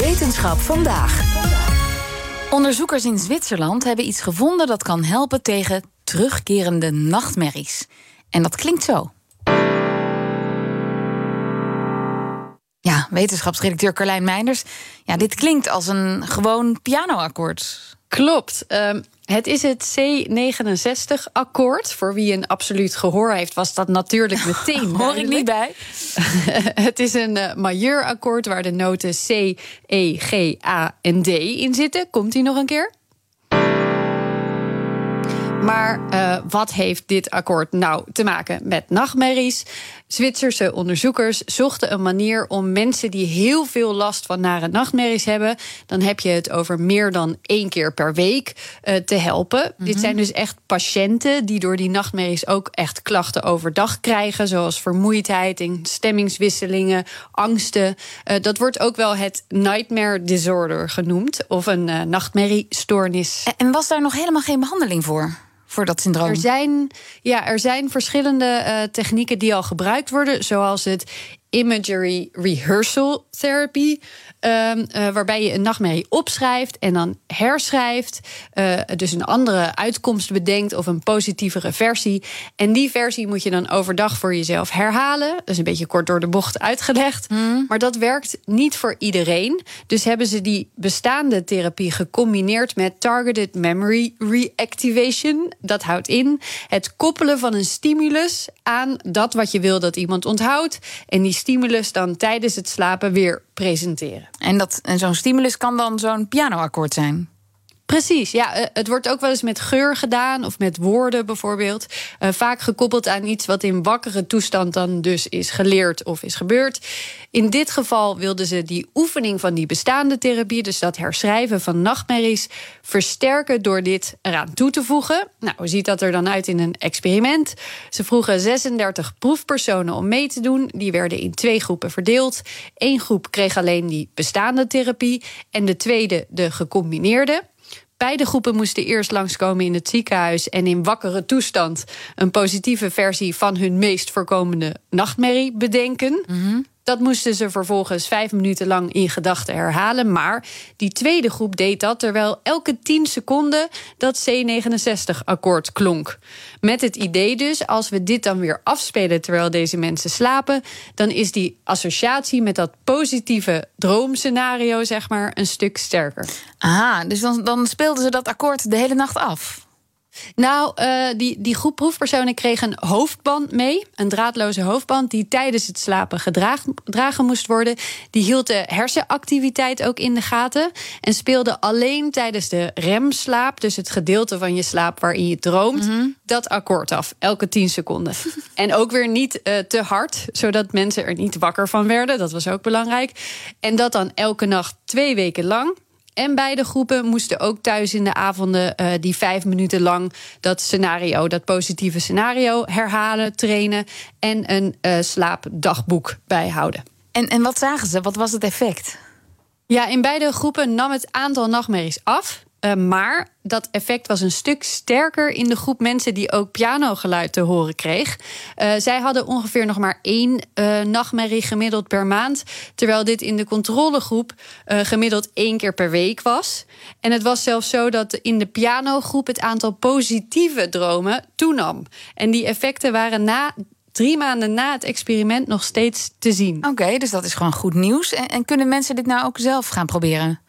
Wetenschap vandaag. Onderzoekers in Zwitserland hebben iets gevonden dat kan helpen tegen terugkerende nachtmerries. En dat klinkt zo. Ja, wetenschapsredacteur Carlijn Meinders. Ja, dit klinkt als een gewoon pianoakkoord. Klopt. Um, het is het C69-akkoord. Voor wie een absoluut gehoor heeft, was dat natuurlijk meteen. Hoor ik niet bij. het is een uh, majeurakkoord waar de noten C, E, G, A en D in zitten. Komt die nog een keer? Maar uh, wat heeft dit akkoord nou te maken met nachtmerries? Zwitserse onderzoekers zochten een manier om mensen die heel veel last van nare nachtmerries hebben, dan heb je het over meer dan één keer per week, uh, te helpen. Dit mhm. zijn dus echt patiënten die door die nachtmerries ook echt klachten overdag krijgen, zoals vermoeidheid en stemmingswisselingen, angsten. Uh, dat wordt ook wel het nightmare disorder genoemd, of een uh, nachtmerriestoornis. En was daar nog helemaal geen behandeling voor? Voor dat syndroom? Er zijn, ja, er zijn verschillende uh, technieken die al gebruikt worden, zoals het imagery rehearsal therapy. Um, uh, waarbij je een nachtmerrie opschrijft en dan herschrijft. Uh, dus een andere uitkomst bedenkt of een positievere versie. En die versie moet je dan overdag voor jezelf herhalen. Dat is een beetje kort door de bocht uitgelegd. Mm. Maar dat werkt niet voor iedereen. Dus hebben ze die bestaande therapie gecombineerd met targeted memory reactivation. Dat houdt in het koppelen van een stimulus aan dat wat je wil dat iemand onthoudt. En die stimulus dan tijdens het slapen weer presenteren. En, dat, en zo'n stimulus kan dan zo'n pianoakkoord zijn? Precies, ja. Eh, het wordt ook wel eens met geur gedaan of met woorden bijvoorbeeld. Uh, vaak gekoppeld aan iets wat in wakkere toestand dan dus is geleerd of is gebeurd. In dit geval wilden ze die oefening van die bestaande therapie, dus dat herschrijven van nachtmerries, versterken door dit eraan toe te voegen. Nou, hoe ziet dat er dan uit in een experiment? Ze vroegen 36 proefpersonen om mee te doen. Die werden in twee groepen verdeeld. Eén groep kreeg alleen die bestaande therapie en de tweede de gecombineerde. Beide groepen moesten eerst langskomen in het ziekenhuis en in wakkere toestand een positieve versie van hun meest voorkomende nachtmerrie bedenken. Mm dat moesten ze vervolgens vijf minuten lang in gedachten herhalen. Maar die tweede groep deed dat terwijl elke tien seconden dat C69-akkoord klonk. Met het idee dus, als we dit dan weer afspelen terwijl deze mensen slapen, dan is die associatie met dat positieve droomscenario, zeg maar, een stuk sterker. Aha, dus dan speelden ze dat akkoord de hele nacht af. Nou, uh, die, die groep proefpersonen kreeg een hoofdband mee. Een draadloze hoofdband die tijdens het slapen gedragen moest worden. Die hield de hersenactiviteit ook in de gaten. En speelde alleen tijdens de remslaap, dus het gedeelte van je slaap waarin je droomt, mm -hmm. dat akkoord af. Elke 10 seconden. en ook weer niet uh, te hard, zodat mensen er niet wakker van werden. Dat was ook belangrijk. En dat dan elke nacht twee weken lang. En beide groepen moesten ook thuis in de avonden uh, die vijf minuten lang dat scenario, dat positieve scenario, herhalen, trainen en een uh, slaapdagboek bijhouden. En, en wat zagen ze? Wat was het effect? Ja, in beide groepen nam het aantal nachtmerries af. Uh, maar dat effect was een stuk sterker in de groep mensen die ook pianogeluid te horen kreeg. Uh, zij hadden ongeveer nog maar één uh, nachtmerrie gemiddeld per maand. Terwijl dit in de controlegroep gemiddeld één keer per week was. En het was zelfs zo dat in de pianogroep het aantal positieve dromen toenam. En die effecten waren na drie maanden na het experiment nog steeds te zien. Oké, dus dat is gewoon goed nieuws. En, en, kunnen mensen dit nou ook zelf gaan proberen?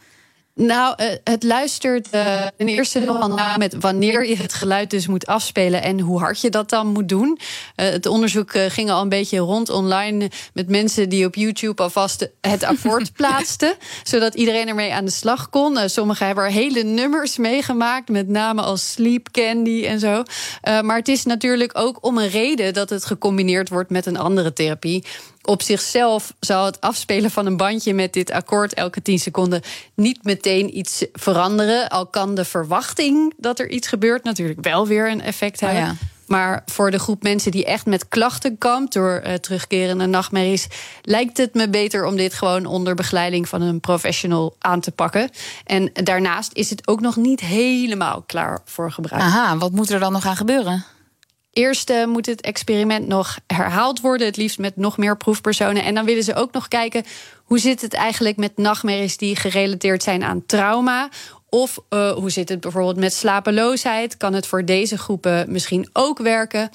Nou, eh, het luistert uh, ten eerste nogal na met wanneer je het geluid dus moet afspelen en hoe hard je dat dan moet doen. Uh, het onderzoek ging al een beetje rond online met mensen die op YouTube alvast het akkoord plaatsten, zodat iedereen ermee aan de slag kon. sommigen hebben er hele nummers meegemaakt met namen als Sleep Candy en zo. maar het is natuurlijk ook om een reden dat het gecombineerd wordt met een andere therapie op zichzelf zal het afspelen van een bandje met dit akkoord elke 10 seconden niet meteen iets veranderen. Al kan de verwachting dat er iets gebeurt natuurlijk wel weer een effect hebben. Oh ja. Maar voor de groep mensen die echt met klachten kampt door uh, terugkerende nachtmerries, lijkt het me beter om dit gewoon onder begeleiding van een professional aan te pakken. En daarnaast is het ook nog niet helemaal klaar voor gebruik. Aha, wat moet er dan nog aan gebeuren? Eerst moet het experiment nog herhaald worden, het liefst met nog meer proefpersonen. En dan willen ze ook nog kijken hoe zit het eigenlijk met nachtmerries die gerelateerd zijn aan trauma? Of uh, hoe zit het bijvoorbeeld met slapeloosheid? Kan het voor deze groepen misschien ook werken?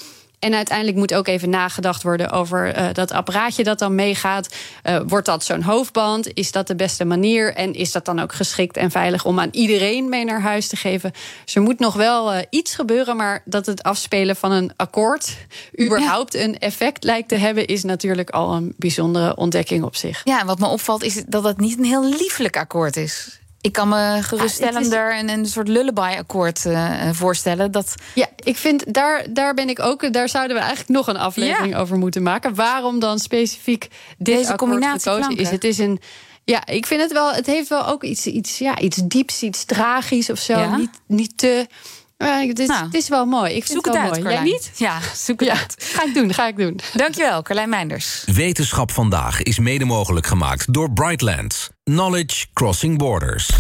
En uiteindelijk moet ook even nagedacht worden over uh, dat apparaatje dat dan meegaat. Uh, wordt dat zo'n hoofdband? Is dat de beste manier? En is dat dan ook geschikt en veilig om aan iedereen mee naar huis te geven? Dus er moet nog wel uh, iets gebeuren, maar dat het afspelen van een akkoord überhaupt ja. een effect lijkt te hebben, is natuurlijk al een bijzondere ontdekking op zich. Ja, en wat me opvalt is dat het niet een heel lieflijk akkoord is. Ik kan me geruststellender ja, is... een, een soort lullaby-akkoord uh, voorstellen. Dat... Ja, ik vind daar, daar ben ik ook. Daar zouden we eigenlijk nog een aflevering ja. over moeten maken. Waarom dan specifiek dit Deze combinatie gekozen is? Het is een. Ja, ik vind het wel. Het heeft wel ook iets, iets, ja, iets dieps, iets tragisch of zo. Ja? Niet, niet te. Het, is, nou, het is wel mooi. Ik vind zoek het, uit, mooi. Carlijn. Jij niet? Ja, zoek het ja, uit. Ga ik doen, ga ik doen. Dankjewel, Carlijn Meinders. Wetenschap vandaag is mede mogelijk gemaakt door Brightlands. Knowledge Crossing Borders.